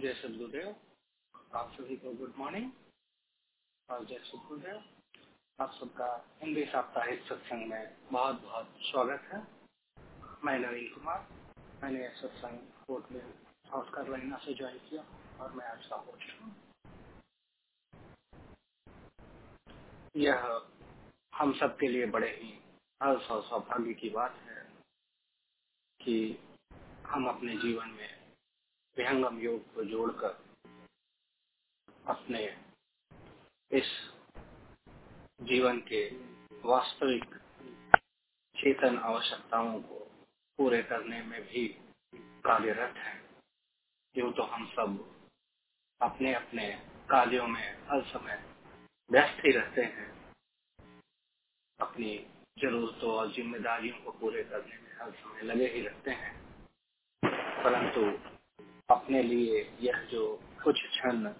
जय सदगुरुदेव आप सभी को गुड मॉर्निंग और जय सदगुरुदेव आप सबका हिंदी साप्ताहिक सत्संग में बहुत बहुत स्वागत है। मैं नवीन कुमार। मैंने सत्संग कोर्ट में साउथ कैरोलिना से ज्वाइन किया और मैं आज का होस्ट हूँ। यह हम सब के लिए बड़े ही हर्ष और सौभाग्य की बात है कि हम अपने जीवन में विहंगम योग को जोड़कर अपने इस जीवन के वास्तविक चेतन आवश्यकताओं को पूरे करने में भी कार्यरत हैं। यूँ तो हम सब अपने अपने कार्यों में हर समय व्यस्त ही रहते हैं। अपनी जरूरतों और जिम्मेदारियों को पूरे करने में हर समय लगे ही रहते हैं। परंतु अपने लिए यह जो कुछ क्षण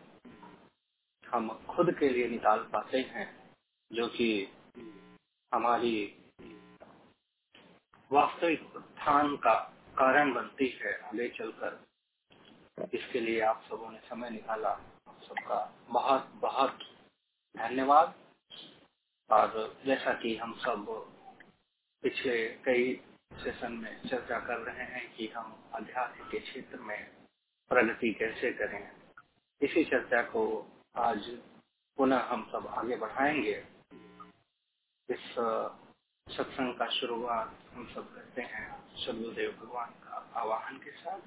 हम खुद के लिए निकाल पाते हैं, जो कि हमारी वास्तविक उत्थान का कारण बनती है आगे चलकर। इसके लिए आप सबों ने समय निकाला। आप सबका बहुत बहुत धन्यवाद। और जैसा कि हम सब पिछले कई सेशन में चर्चा कर रहे हैं कि हम अध्यात्म के क्षेत्र में प्रगति कैसे करें? इसी चर्चा को आज पुनः हम सब आगे बढ़ाएँगे। इस सत्संग का शुरुआत हम सब करते हैं सदगुरुदेव भगवान का आवाहन के साथ।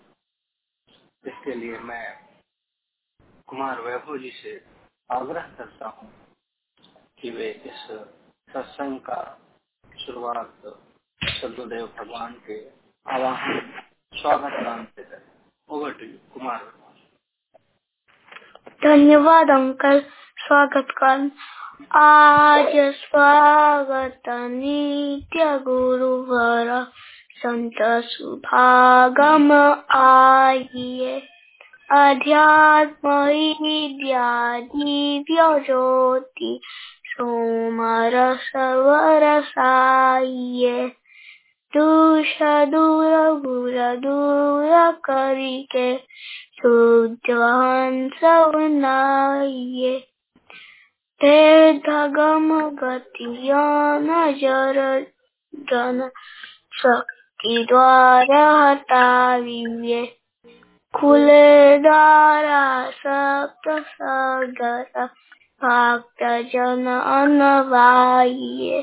इसके लिए मैं कुमार वैभव जी से आग्रह करता हूँ कि वे इस सत्संग का शुरुआत सदगुरुदेव भगवान के आवाहन, स्वागत नाम से ओवर टू यू कुमार धन्यवाद अंकल स्वागत कर। आज स्वागत नित्य गुरुवर, संत सुभागम आइए। अध्यात्म विद्या दिव्य ज्योति सोमर सवर साइए दूष दूर बुर दूर करिके शुद्धवान सवनाइए धगम गतियान जर जन शक्ति द्वारा हटाइए खुले द्वारा सप्त सागर भक्त जन अनवाइए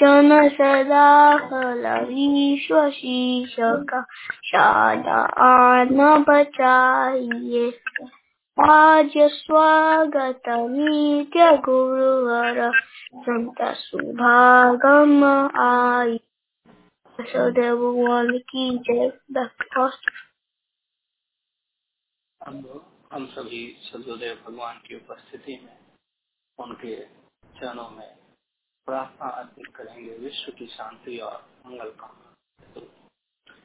जन सदा फल विश्व शीर्षक शादा आन बचाइए आज स्वागत नित्य गुरुवर संत सुभागम आई सदैव भगवान की जय हम सभी सदगुरुदेव भगवान की उपस्थिति में, उनके चरणों में प्रार्थना अर्पित करेंगे विश्व की शांति और मंगल कामना तो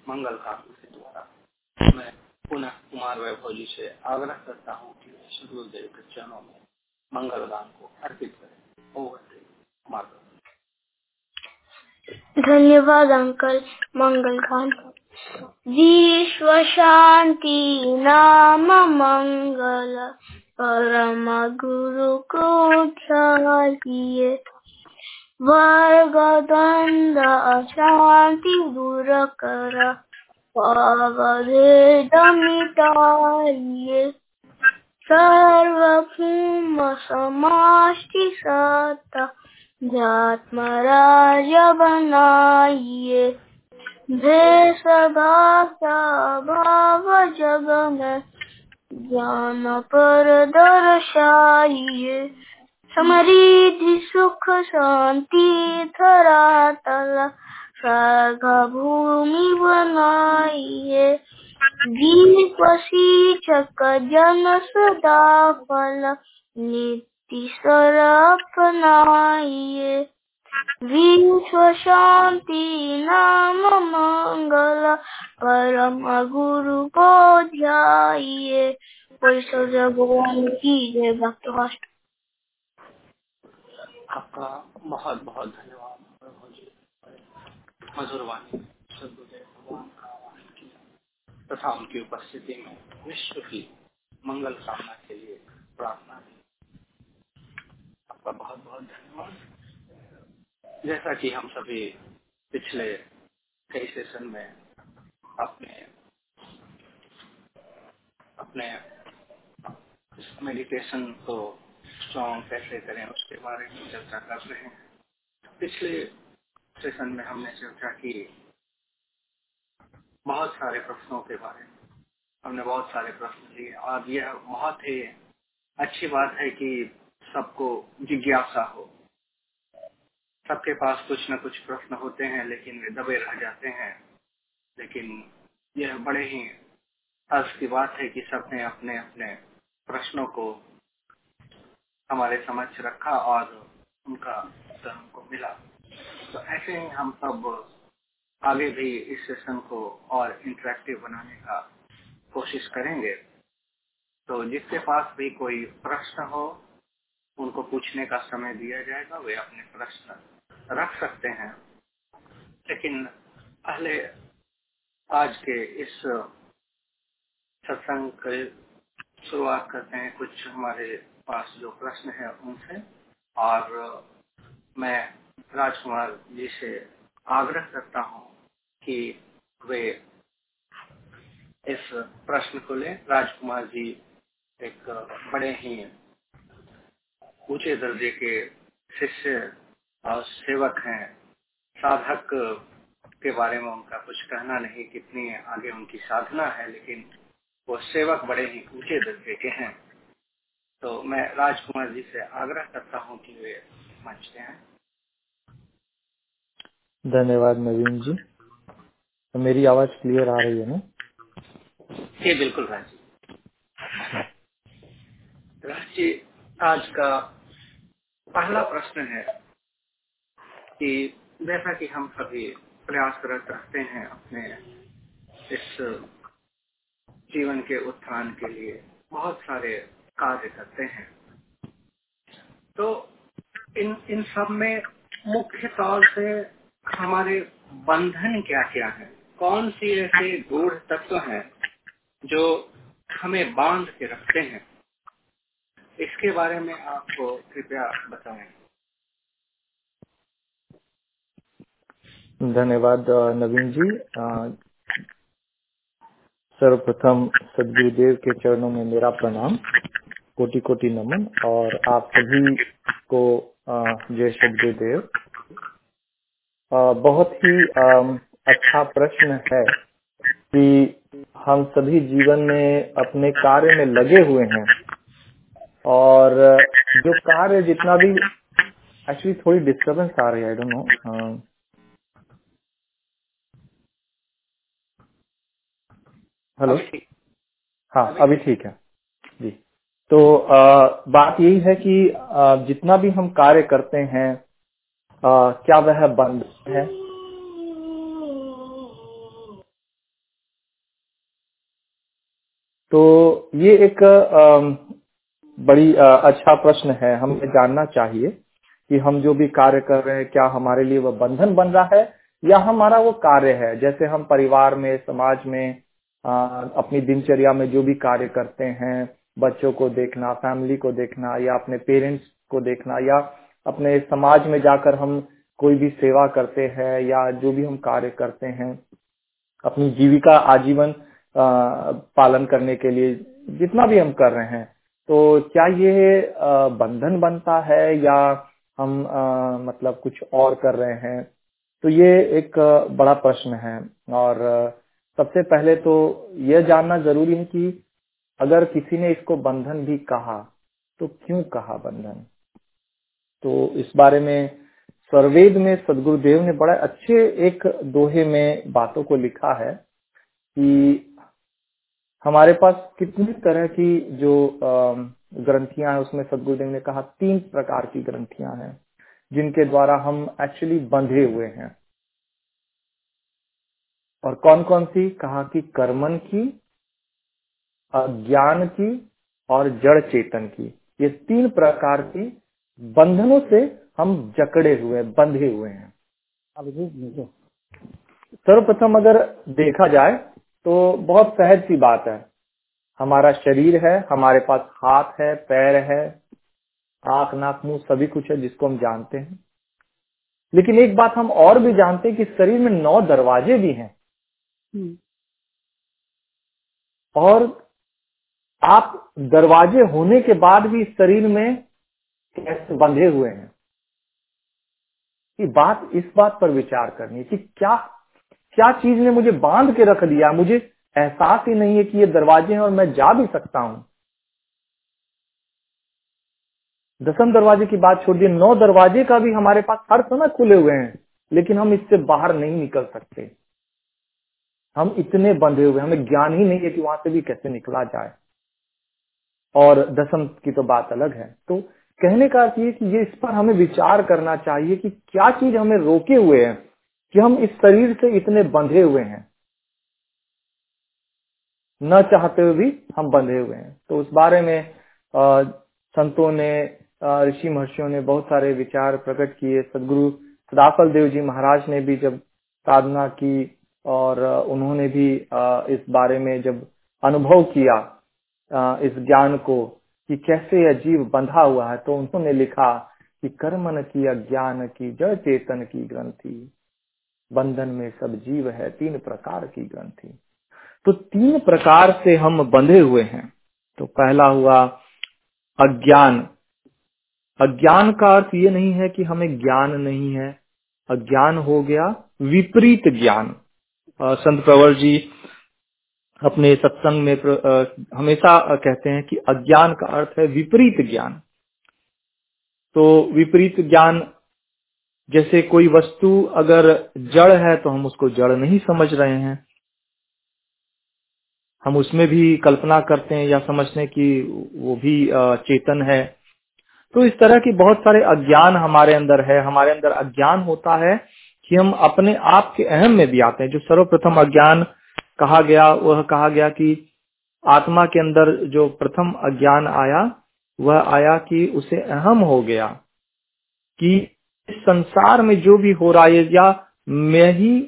मंगल कामना के द्वारा। मैं पुनः कुमार वैभव जी से आग्रह करता हूँ कि सदगुरुदेव के चरणों में मंगल गान को अर्पित करें। ओवर कुमार धन्यवाद, अंकल। मंगल गान विश्व शांति नाम मंगल। परम गुरु को चाहिए। वर्ग द्वंद्व अशांति दूर कर। अवभेद मिटाइए सर्वभूम समाष्टि सत्ता जात्मराज बनाइए भेषभा भाव जग में ज्ञान पर दर्शाइए समृद्धि सुख शांति धरातल स्वर्ग भूमि बनाइए। दीप जन सदा फल, नित्य सर अपनाइए। विश्व शांति नाम मंगल, परम गुरु को ध्याइए। भगवान की जय। भक्त आपका बहुत बहुत धन्यवाद। मधुर वाणी का आह्वान किया। तथा उनकी उपस्थिति में विश्व की मंगल कामना के लिए प्रार्थना की। आपका बहुत बहुत धन्यवाद। जैसा कि हम सभी पिछले कई सेशन में अपने अपने मेडिटेशन को स्ट्रॉन्ग कैसे करें, उसके बारे में चर्चा कर रहे हैं पिछले सेशन में हमने चर्चा की बहुत सारे प्रश्नों के बारे में, हमने बहुत सारे प्रश्न लिए। और यह बहुत ही अच्छी बात है कि सबको जिज्ञासा हो। सबके पास कुछ न कुछ प्रश्न होते हैं, लेकिन वे दबे रह जाते हैं। लेकिन यह बड़े ही हर्ष की बात है कि सबने अपने अपने प्रश्नों को हमारे समक्ष रखा और उनका उत्तर हमको मिला। तो ऐसे ही हम सब आगे भी इस सेशन को और इंटरेक्टिव बनाने का कोशिश करेंगे। तो जिसके पास भी कोई प्रश्न हो, उनको पूछने का समय दिया जाएगा, वे अपने प्रश्न रख सकते हैं। लेकिन पहले आज के इस सत्संग शुरुआत करते हैं। कुछ हमारे पास जो प्रश्न है उनसे, और मैं राजकुमार जी से आग्रह करता हूँ कि वे इस प्रश्न को लें। राजकुमार जी एक बड़े ही ऊँचे दर्जे के शिष्य और सेवक हैं। साधक के बारे में उनका कुछ कहना नहीं, कितनी आगे उनकी साधना है, लेकिन वो सेवक बड़े ही ऊँचे दर्जे के हैं। तो मैं राजकुमार जी से आग्रह करता हूँ कि वे मंचते हैं धन्यवाद नवीन जी। तो मेरी आवाज़ क्लियर आ रही है ना? जी बिल्कुल राज। जी राज जी आज का पहला प्रश्न है कि जैसा कि हम सभी प्रयासरत रहते हैं अपने इस जीवन के उत्थान के लिए बहुत सारे कार्य करते हैं। तो इन इन सब में मुख्य तौर से हमारे बंधन क्या क्या है? कौन सी ऐसे गूढ़ तत्व हैं जो हमें बाँध के रखते हैं? इसके बारे में आपको कृपया बताएँ। धन्यवाद नवीन जी। सर्वप्रथम सदगुरुदेव के चरणों में मेरा प्रणाम। कोटि कोटि नमन और आप सभी को जय सदगुरुदेव बहुत ही अच्छा प्रश्न है कि हम सभी जीवन में अपने कार्य में लगे हुए हैं और जो कार्य जितना भी एक्चुअली थोड़ी डिस्टरबेंस आ रही है आई डोंट नो हेलो हाँ अभी ठीक है। जी। तो आ, बात यही है कि आ, जितना भी हम कार्य करते हैं आ, क्या वह बंद है? तो ये एक आ, बड़ी आ, अच्छा प्रश्न है। हमें जानना चाहिए कि हम जो भी कार्य कर रहे हैं क्या हमारे लिए वह बंधन बन रहा है या हमारा वो कार्य है? जैसे हम परिवार में समाज में आ, अपनी दिनचर्या में जो भी कार्य करते हैं बच्चों को देखना फैमिली को देखना, या अपने पेरेंट्स को देखना, या अपने समाज में जाकर हम कोई भी सेवा करते हैं, या जो भी हम कार्य करते हैं, अपनी जीविका आजीवन पालन करने के लिए जितना भी हम कर रहे हैं तो क्या ये बंधन बनता है, या हम मतलब कुछ और कर रहे हैं? तो ये एक बड़ा प्रश्न है, और सबसे पहले तो यह जानना ज़रूरी है कि अगर किसी ने इसको बंधन भी कहा तो क्यों कहा बंधन? तो इस बारे में सर्वेद में सदगुरुदेव ने बड़ा अच्छे एक दोहे में बातों को लिखा है कि हमारे पास कितनी तरह की जो ग्रंथियाँ हैं, उसमें सदगुरुदेव ने कहा तीन प्रकार की ग्रंथियाँ हैं, जिनके द्वारा हम एक्चुअली बंधे हुए हैं। और कौन कौन सी? कहा कि कर्मन की अज्ञान की और जड़ चेतन की। ये तीन प्रकार की बंधनों से हम जकड़े हुए बंधे हुए हैं। सर्वप्रथम अगर देखा जाए तो बहुत सहज सी बात है। हमारा शरीर है हमारे पास हाथ है पैर है आँख नाक मुँह सभी कुछ है जिसको हम जानते हैं। लेकिन एक बात हम और भी जानते हैं कि शरीर में नौ दरवाजे भी हैं। हम्म, और आप दरवाजे होने के बाद भी इस शरीर में कैसे बंधे हुए हैं? ये बात इस बात पर विचार करनी है कि क्या क्या चीज़ ने मुझे बाँध के रख दिया? मुझे एहसास ही नहीं है कि ये दरवाजे हैं और मैं जा भी सकता हूँ। दसम दरवाजे की बात छोड़ दी। नौ दरवाजे का भी हमारे पास हर समय खुले हुए हैं, लेकिन हम इससे बाहर नहीं निकल सकते। हम इतने बंधे हुए हमें ज्ञान ही नहीं है कि वहाँ से भी कैसे निकला जाए। और दसम की तो बात अलग है। तो कहने का अर्थ ये कि ये इस पर हमें विचार करना चाहिए कि क्या चीज़ हमें रोके हुए है कि हम इस शरीर से इतने बंधे हुए हैं। न चाहते हुए भी हम बंधे हुए हैं। तो उस बारे में अ, संतों ने ऋषि महर्षियों ने बहुत सारे विचार प्रकट किए। सदगुरु सदाफल देव जी महाराज ने भी जब साधना की और उन्होंने भी इस बारे में जब अनुभव किया इस ज्ञान को कि कैसे यह जीव बंधा हुआ है तो उन्होंने लिखा कि कर्मन की अज्ञान की जड़ चेतन की ग्रंथि। बंधन में सब जीव है, तीन प्रकार की ग्रंथि। तो तीन प्रकार से हम बंधे हुए हैं। तो पहला हुआ अज्ञान। अज्ञान का अर्थ ये नहीं है कि हमें ज्ञान नहीं है। अज्ञान हो गया विपरीत ज्ञान। संत प्रवर जी अपने सत्संग में हमेशा कहते हैं कि अज्ञान का अर्थ है विपरीत ज्ञान। तो विपरीत ज्ञान, जैसे कोई वस्तु अगर जड़ है तो हम उसको जड़ नहीं समझ रहे हैं। हम उसमें भी कल्पना करते हैं या समझते हैं कि वो भी चेतन है। तो इस तरह की बहुत सारे अज्ञान हमारे अंदर है। हमारे अंदर अज्ञान होता है कि हम अपने आप के अहम में भी आते हैं। जो सर्वप्रथम अज्ञान कहा गया, वह कहा गया कि आत्मा के अंदर जो प्रथम अज्ञान आया, वह आया कि उसे अहम हो गया, कि इस संसार में जो भी हो रहा है, या मैं ही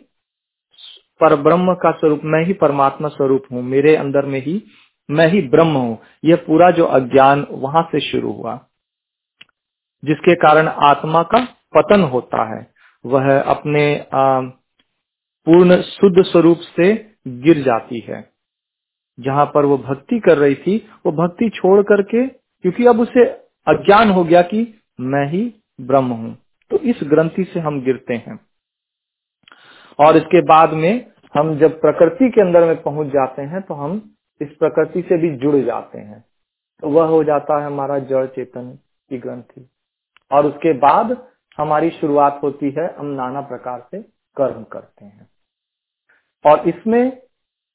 पर ब्रह्म का स्वरूप, मैं ही परमात्मा स्वरूप हूँ, मेरे अंदर में ही मैं ही ब्रह्म हूँ यह पूरा जो अज्ञान वहाँ से शुरू हुआ, जिसके कारण आत्मा का पतन होता है, वह अपने पूर्ण शुद्ध स्वरूप से गिर जाती है। जहाँ पर वो भक्ति कर रही थी, वो भक्ति छोड़ करके, क्योंकि अब उसे अज्ञान हो गया कि मैं ही ब्रह्म हूँ। तो इस ग्रंथि से हम गिरते हैं। और इसके बाद में हम जब प्रकृति के अंदर में पहुँच जाते हैं तो हम इस प्रकृति से भी जुड़ जाते हैं। तो वह हो जाता है हमारा जड़ चेतन की ग्रंथि। और उसके बाद हमारी शुरुआत होती है, हम नाना प्रकार से कर्म करते हैं। और इसमें,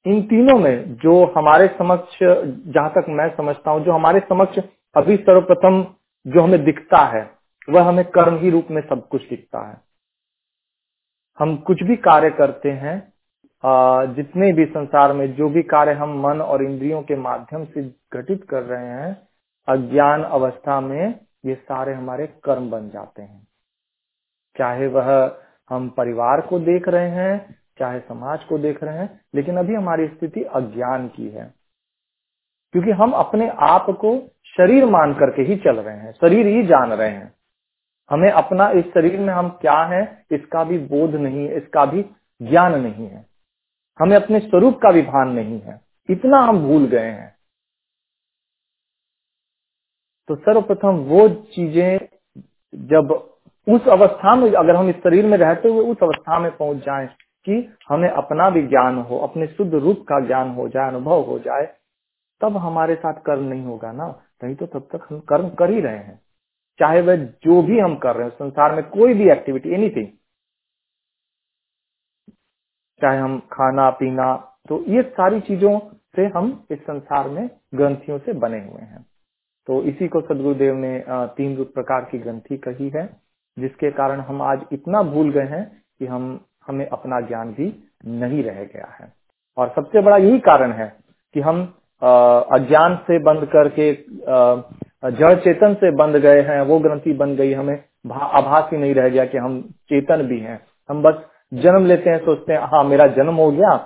इन तीनों में जो हमारे समक्ष, जहाँ तक मैं समझता हूँ, जो हमारे समक्ष अभी सर्वप्रथम जो हमें दिखता है, वह हमें कर्म ही रूप में सब कुछ दिखता है। हम कुछ भी कार्य करते हैं जितने भी संसार में जो भी कार्य हम मन और इंद्रियों के माध्यम से घटित कर रहे हैं, अज्ञान अवस्था में ये सारे हमारे कर्म बन जाते हैं। चाहे वह हम परिवार को देख रहे हैं चाहे समाज को देख रहे हैं, लेकिन अभी हमारी स्थिति अज्ञान की है। क्योंकि हम अपने आप को शरीर मान करके ही चल रहे हैं, शरीर ही जान रहे हैं। हमें अपना इस शरीर में हम क्या हैं, इसका भी बोध नहीं है, इसका भी ज्ञान नहीं है। हमें अपने स्वरूप का भी भान नहीं है। इतना हम भूल गए हैं। तो सर्वप्रथम वो चीज़ें जब उस अवस्था में, अगर हम इस शरीर में रहते हुए उस अवस्था में पहुँच जाएँ कि हमें अपना भी ज्ञान हो, अपने शुद्ध रूप का ज्ञान हो जाए अनुभव हो जाए, तब हमारे साथ कर्म नहीं होगा ना। नहीं तो तब तक हम कर्म कर ही रहे हैं। चाहे वह जो भी हम कर रहे हैं, संसार में कोई भी एक्टिविटी एनीथिंग चाहे हम खाना, पीना तो ये सारी चीज़ों से हम इस संसार में ग्रंथियों से बने हुए हैं। तो इसी को सदगुरुदेव ने तीन प्रकार की ग्रंथि कही है, जिसके कारण हम आज इतना भूल गए हैं कि हम हमें अपना ज्ञान भी नहीं रह गया है। और सबसे बड़ा यही कारण है कि हम अज्ञान से बंद करके जड़ चेतन से बंद गए हैं वो ग्रंथि बन गई हमें आभास ही नहीं रह गया कि हम चेतन भी हैं। हम बस जन्म लेते हैं सोचते हैं हाँ मेरा जन्म हो गया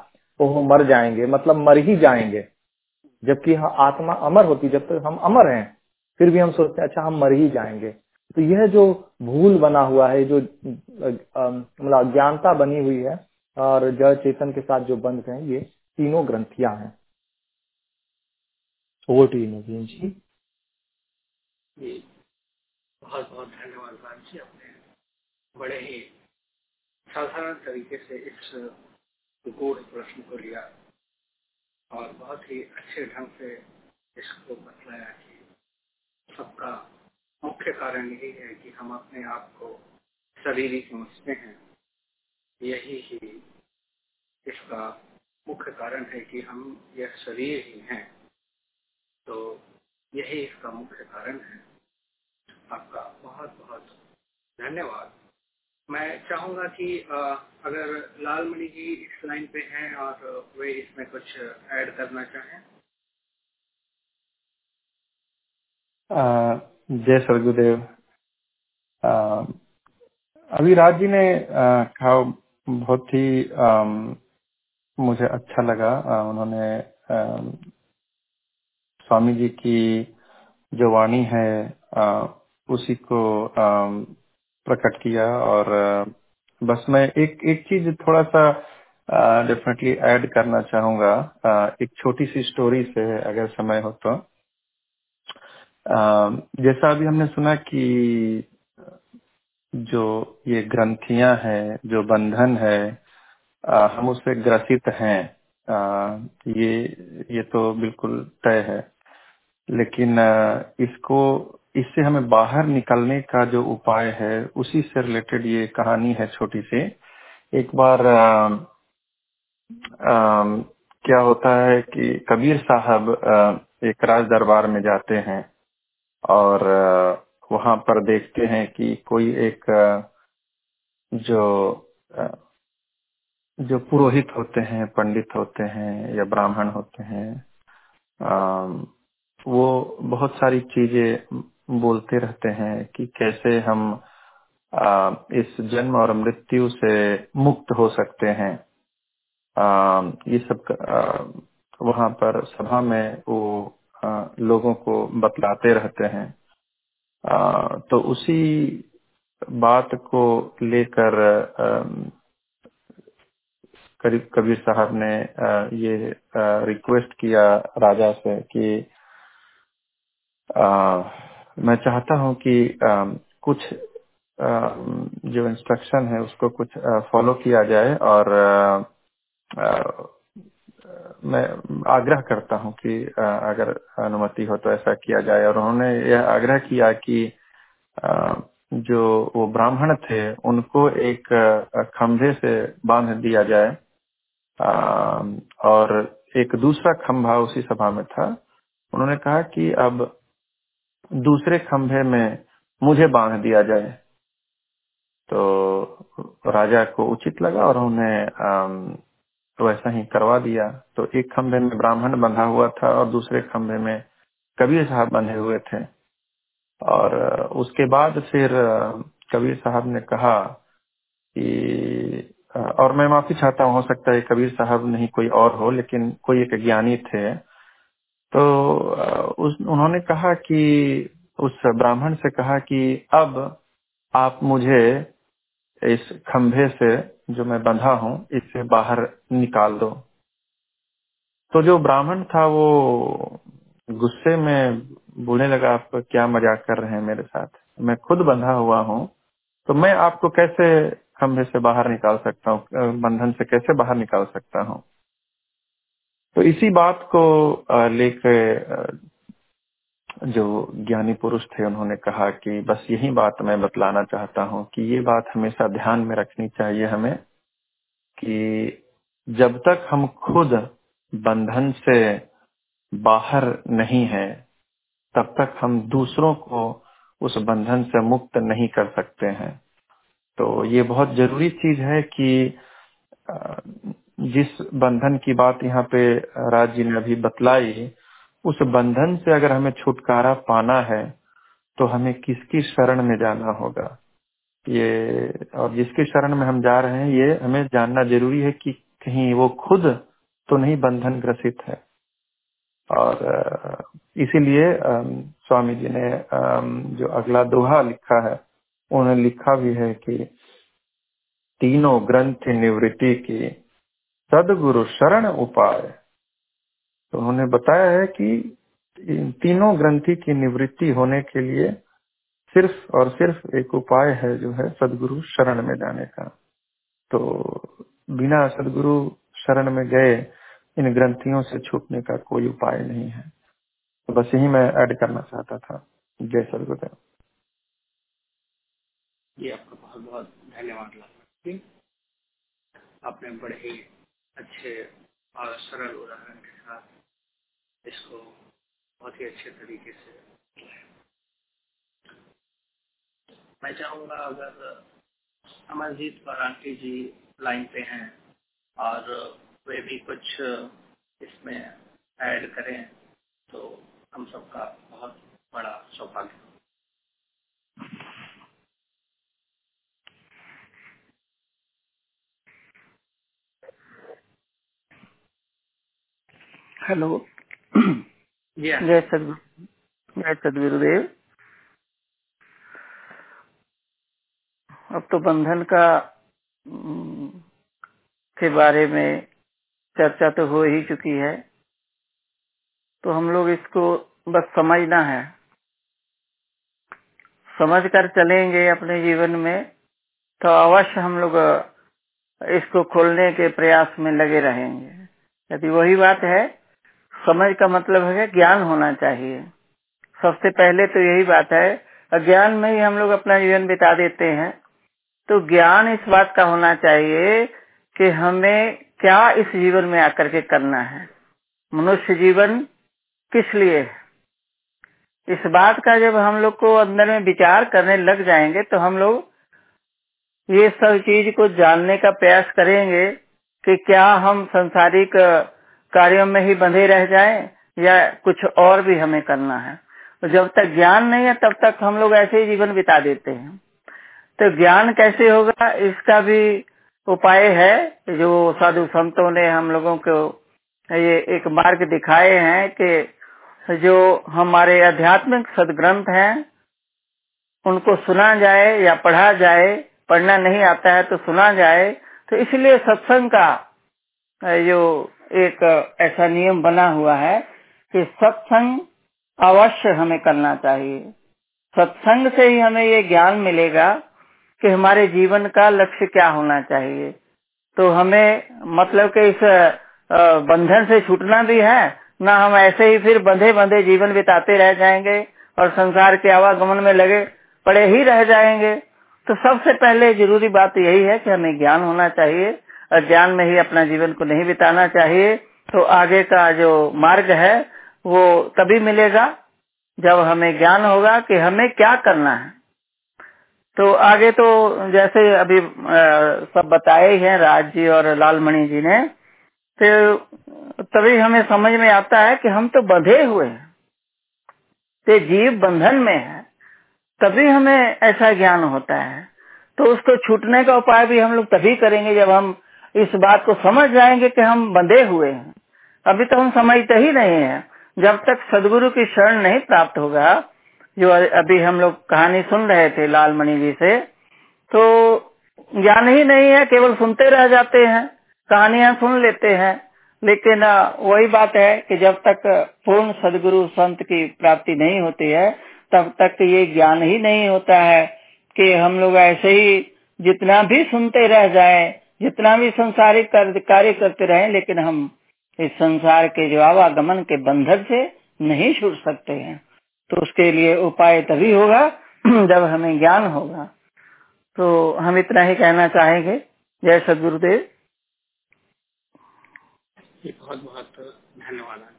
तो हम मर जाएँगे मतलब मर ही जाएँगे। जबकि हाँ, आत्मा अमर होती जब तक तो हम अमर हैं फिर भी हम सोचते हैं अच्छा हम मर ही जाएँगे। तो यह जो भूल बना हुआ है जो मतलब अज्ञानता बनी हुई है और जड़ चेतन के साथ जो बंध हैं ये तीनों ग्रंथियाँ हैं। ओवर टू नवीन जी बहुत बहुत धन्यवाद राम जी अपने बड़े ही साधारण तरीके से इस गूढ़ प्रश्न को लिया और बहुत ही अच्छे ढंग से इसको बतलाया कि सबका मुख्य कारण यही है कि हम अपने आप को शरीर समझते हैं। यही ही इसका मुख्य कारण है कि हम यह शरीर ही हैं। तो यही इसका मुख्य कारण है। आपका बहुत बहुत धन्यवाद। मैं चाहूँगा कि अगर लाल लालमणि जी इस लाइन पे हैं और वे इसमें कुछ ऐड करना चाहें। जय सरगुदेव अभिराज जी ने कहा बहुत ही मुझे अच्छा लगा। उन्होंने स्वामी जी की जो वाणी है उसी को प्रकट किया और बस मैं एक एक चीज़ थोड़ा सा डेफिनेटली ऐड करना चाहूँगा। एक छोटी सी स्टोरी से अगर समय हो तो। जैसा अभी हमने सुना कि जो ये ग्रंथियाँ हैं जो बंधन है हम उससे ग्रसित हैं। ये ये तो बिल्कुल तय है। लेकिन इसको इससे हमें बाहर निकलने का जो उपाय है उसी से रिलेटेड ये कहानी है छोटी सी। एक बार आ, आ, क्या होता है कि कबीर साहब एक राज दरबार में जाते हैं। और वहाँ पर देखते हैं कि कोई एक जो जो पुरोहित होते हैं, पंडित होते हैं या ब्राह्मण होते हैं वो बहुत सारी चीज़ें बोलते रहते हैं कि कैसे हम इस जन्म और मृत्यु से मुक्त हो सकते हैं। ये सब वहाँ पर सभा में वो लोगों को बतलाते रहते हैं। तो उसी बात को लेकर करीब कबीर साहब ने ये रिक्वेस्ट किया राजा से कि मैं चाहता हूँ कि कुछ जो इंस्ट्रक्शन है उसको कुछ फॉलो किया जाए और मैं आग्रह करता हूँ कि अगर अनुमति हो तो ऐसा किया जाए। और उन्होंने यह आग्रह किया कि जो वो ब्राह्मण थे, उनको एक खंभे से बाँध दिया जाए। और एक दूसरा खंभा उसी सभा में था। उन्होंने कहा कि अब दूसरे खंभे में मुझे बाँध दिया जाए। तो राजा को उचित लगा और उन्हें वैसा ही करवा दिया। तो एक खंभे में ब्राह्मण बंधा हुआ था और दूसरे खंभे में कबीर साहब बंधे हुए थे। और उसके बाद फिर कबीर साहब ने कहा कि और मैं माफ़ी चाहता हूँ, हो सकता है कबीर साहब नहीं कोई और हो, लेकिन कोई एक ज्ञानी थे। तो उस, उन्होंने कहा कि, उस ब्राह्मण से कहा कि, अब आप मुझे इस खंभे से जो मैं बंधा हूँ, इससे बाहर निकाल दो। तो जो ब्राह्मण था, वो गुस्से में बोलने लगा, आप क्या मज़ाक कर रहे हैं मेरे साथ? मैं खुद बंधा हुआ हूँ तो मैं आपको कैसे खंभे से बाहर निकाल सकता हूँ बंधन से कैसे बाहर निकाल सकता हूँ? तो इसी बात को लेकर जो ज्ञानी पुरुष थे, उन्होंने कहा कि बस यही बात मैं बतलाना चाहता हूँ कि ये बात हमेशा ध्यान में रखनी चाहिए हमें कि जब तक हम खुद बंधन से बाहर नहीं है, तब तक हम दूसरों को उस बंधन से मुक्त नहीं कर सकते हैं। तो ये बहुत ज़रूरी चीज़ है कि जिस बंधन की बात यहाँ पे राज जी ने अभी बतलाई उस बंधन से अगर हमें छुटकारा पाना है तो हमें किसकी शरण में जाना होगा? ये, और जिसके शरण में हम जा रहे हैं, ये हमें जानना ज़रूरी है कि कहीं वो खुद तो नहीं बंधन ग्रसित है। और इसीलिए स्वामी जी ने जो अगला दोहा लिखा है, उन्होंने लिखा भी है कि तीनों ग्रंथ निवृत्ति की, सदगुरु शरण उपाय। तो उन्होंने बताया है कि इन तीनों ग्रंथि की निवृत्ति होने के लिए सिर्फ़ और सिर्फ़ एक उपाय है जो है सदगुरु शरण में जाने का। तो बिना सदगुरु शरण में गए इन ग्रंथियों से छूटने का कोई उपाय नहीं है। तो बस यही मैं ऐड करना चाहता था। जय सदगुरुदेव। आपका बहुत बहुत धन्यवाद आपने बड़े ही अच्छे और सरल उदाहरण के साथ इसको बहुत ही अच्छे तरीके से मैं चाहूँगा अगर अमरजीत परांठी जी लाइन पे हैं और वे भी कुछ इसमें ऐड करें तो हम सबका बहुत बड़ा सौभाग्य हेलो। जय सदगुरु जय सदगुरुदेव। अब तो बंधन का के बारे में चर्चा तो हो ही चुकी है। तो हम लोग इसको बस समझना है। समझ कर चलेंगे अपने जीवन में तो अवश्य हम लोग इसको खोलने के प्रयास में लगे रहेंगे। यदि वही बात है समझ का मतलब है ज्ञान होना चाहिए। सबसे पहले तो यही बात है, अज्ञान में ही हम लोग अपना जीवन बिता देते हैं। तो ज्ञान इस बात का होना चाहिए कि हमें क्या इस जीवन में आकर के करना है। मनुष्य जीवन किस लिए इस बात का जब हम लोग को अंदर में विचार करने लग जाएँगे तो हम लोग ये सब चीज़ को जानने का प्रयास करेंगे कि क्या हम संसारिक कार्यों में ही बंधे रह जाए या कुछ और भी हमें करना है। जब तक ज्ञान नहीं है, तब तक हम लोग ऐसे ही जीवन बिता देते हैं। तो ज्ञान कैसे होगा, इसका भी उपाय है। जो साधु संतों ने हम लोगों को ये एक मार्ग दिखाए हैं कि जो हमारे आध्यात्मिक सदग्रंथ हैं, उनको सुना जाए या पढ़ा जाए, पढ़ना नहीं आता है तो सुना जाए तो इसलिए सत्संग का जो एक ऐसा नियम बना हुआ है कि सत्संग अवश्य हमें करना चाहिए। सत्संग से ही हमें ये ज्ञान मिलेगा कि हमारे जीवन का लक्ष्य क्या होना चाहिए। तो हमें मतलब कि इस बंधन से छूटना भी है, ना हम ऐसे ही फिर बंधे बंधे जीवन बिताते रह जाएँगे और संसार के आवागमन में लगे पड़े ही रह जाएँगे। तो सबसे पहले ज़रूरी बात यही है कि हमें ज्ञान होना चाहिए ज्ञान में ही अपना जीवन को नहीं बिताना चाहिए तो आगे का जो मार्ग है वो तभी मिलेगा जब हमें ज्ञान होगा कि हमें क्या करना है। तो आगे तो जैसे अभी आ, सब बताए ही राज जी और लालमणि जी ने तो तभी हमें समझ में आता है कि हम तो बंधे हुए हैं। तो जीव बंधन में है तभी हमें ऐसा ज्ञान होता है। तो उसको छूटने का उपाय भी हम लोग तभी करेंगे जब हम इस बात को समझ जाएँगे कि हम बंधे हुए हैं। अभी तो हम समझते ही नहीं है। जब तक सदगुरु की शरण नहीं प्राप्त होगा, जो अभी हम लोग कहानी सुन रहे थे लाल मणि जी से तो ज्ञान ही नहीं है, केवल सुनते रह जाते हैं, कहानियाँ सुन लेते हैं। लेकिन वही बात है कि जब तक पूर्ण सदगुरु संत की प्राप्ति नहीं होती है, तब तक ये ज्ञान ही नहीं होता है कि हम लोग ऐसे ही जितना भी सुनते रह जाएँ जितना भी संसारिक कार्य करते रहे, लेकिन हम इस संसार के जो आवागमन के बंधन से नहीं छूट सकते हैं। तो उसके लिए उपाय तभी होगा जब हमें ज्ञान होगा। तो हम इतना ही कहना चाहेंगे। जय सदगुरुदेव। बहुत बहुत धन्यवाद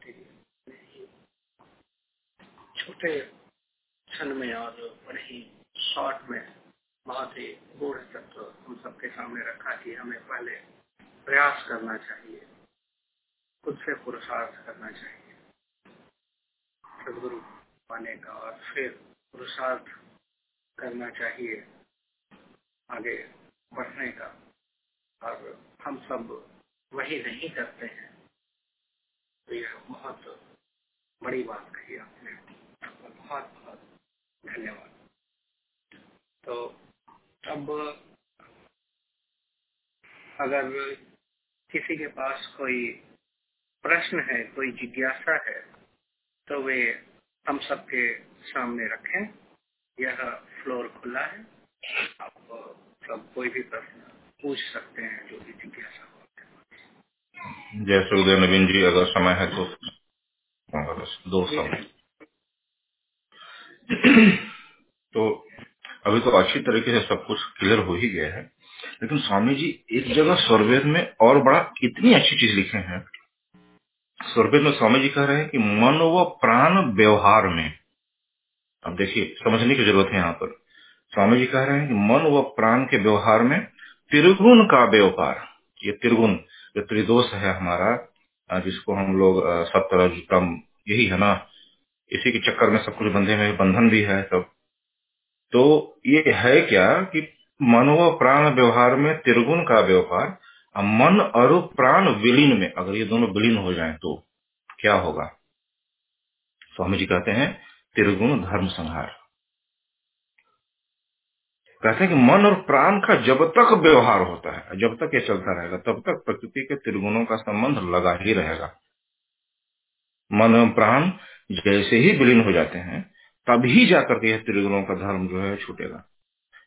छोटे क्षण में और बड़े ही शॉर्ट में बहुत ही गूढ़ तत्व हम सबके सामने रखा कि हमें पहले प्रयास करना चाहिए। खुद से पुरुषार्थ करना चाहिए। सदगुरु पाने का और फिर पुरुषार्थ करना चाहिए। आगे बढ़ने का। और हम सब वही नहीं करते हैं। तो यह बहुत बड़ी बात कही आपने। बहुत बहुत धन्यवाद। तो अब अगर किसी के पास कोई प्रश्न है कोई जिज्ञासा है तो वे हम सबके सामने रखें। यह फ्लोर खुला है। आप सब कोई भी प्रश्न पूछ सकते हैं जो भी जिज्ञासा हो जय सुखदेव नवीन जी अगर समय है तो दो समय। तो अभी तो अच्छी तरीके से सब कुछ क्लियर हो ही गया है। लेकिन स्वामी जी, एक जगह स्वर्वेद में और बड़ा कितनी अच्छी चीज़ लिखे हैं। स्वर्वेद में स्वामी जी कह रहे हैं कि मन व प्राण व्यवहार में। अब देखिए, समझने की ज़रूरत है यहाँ पर। स्वामी जी कह रहे हैं कि मन व प्राण के व्यवहार में त्रिगुण का व्यवहार। ये त्रिगुण जो त्रिदोष है हमारा जिसको हम लोग कम यही है ना। इसी के चक्कर में सब कुछ बंधे में बंधन भी है सब तो ये है क्या कि मन व प्राण व्यवहार में त्रिगुण का व्यवहार मन और प्राण विलीन में, अगर ये दोनों विलीन हो जाएँ तो क्या होगा? स्वामी जी कहते हैं, त्रिगुण धर्म संहार। कहते हैं कि मन और प्राण का जब तक व्यवहार होता है, जब तक ये चलता रहेगा, तब तक प्रकृति के त्रिगुणों का संबंध लगा ही रहेगा। मन और प्राण जैसे ही विलीन हो जाते हैं तभी जाकर के यह त्रिगुणों का धर्म जो है छूटेगा।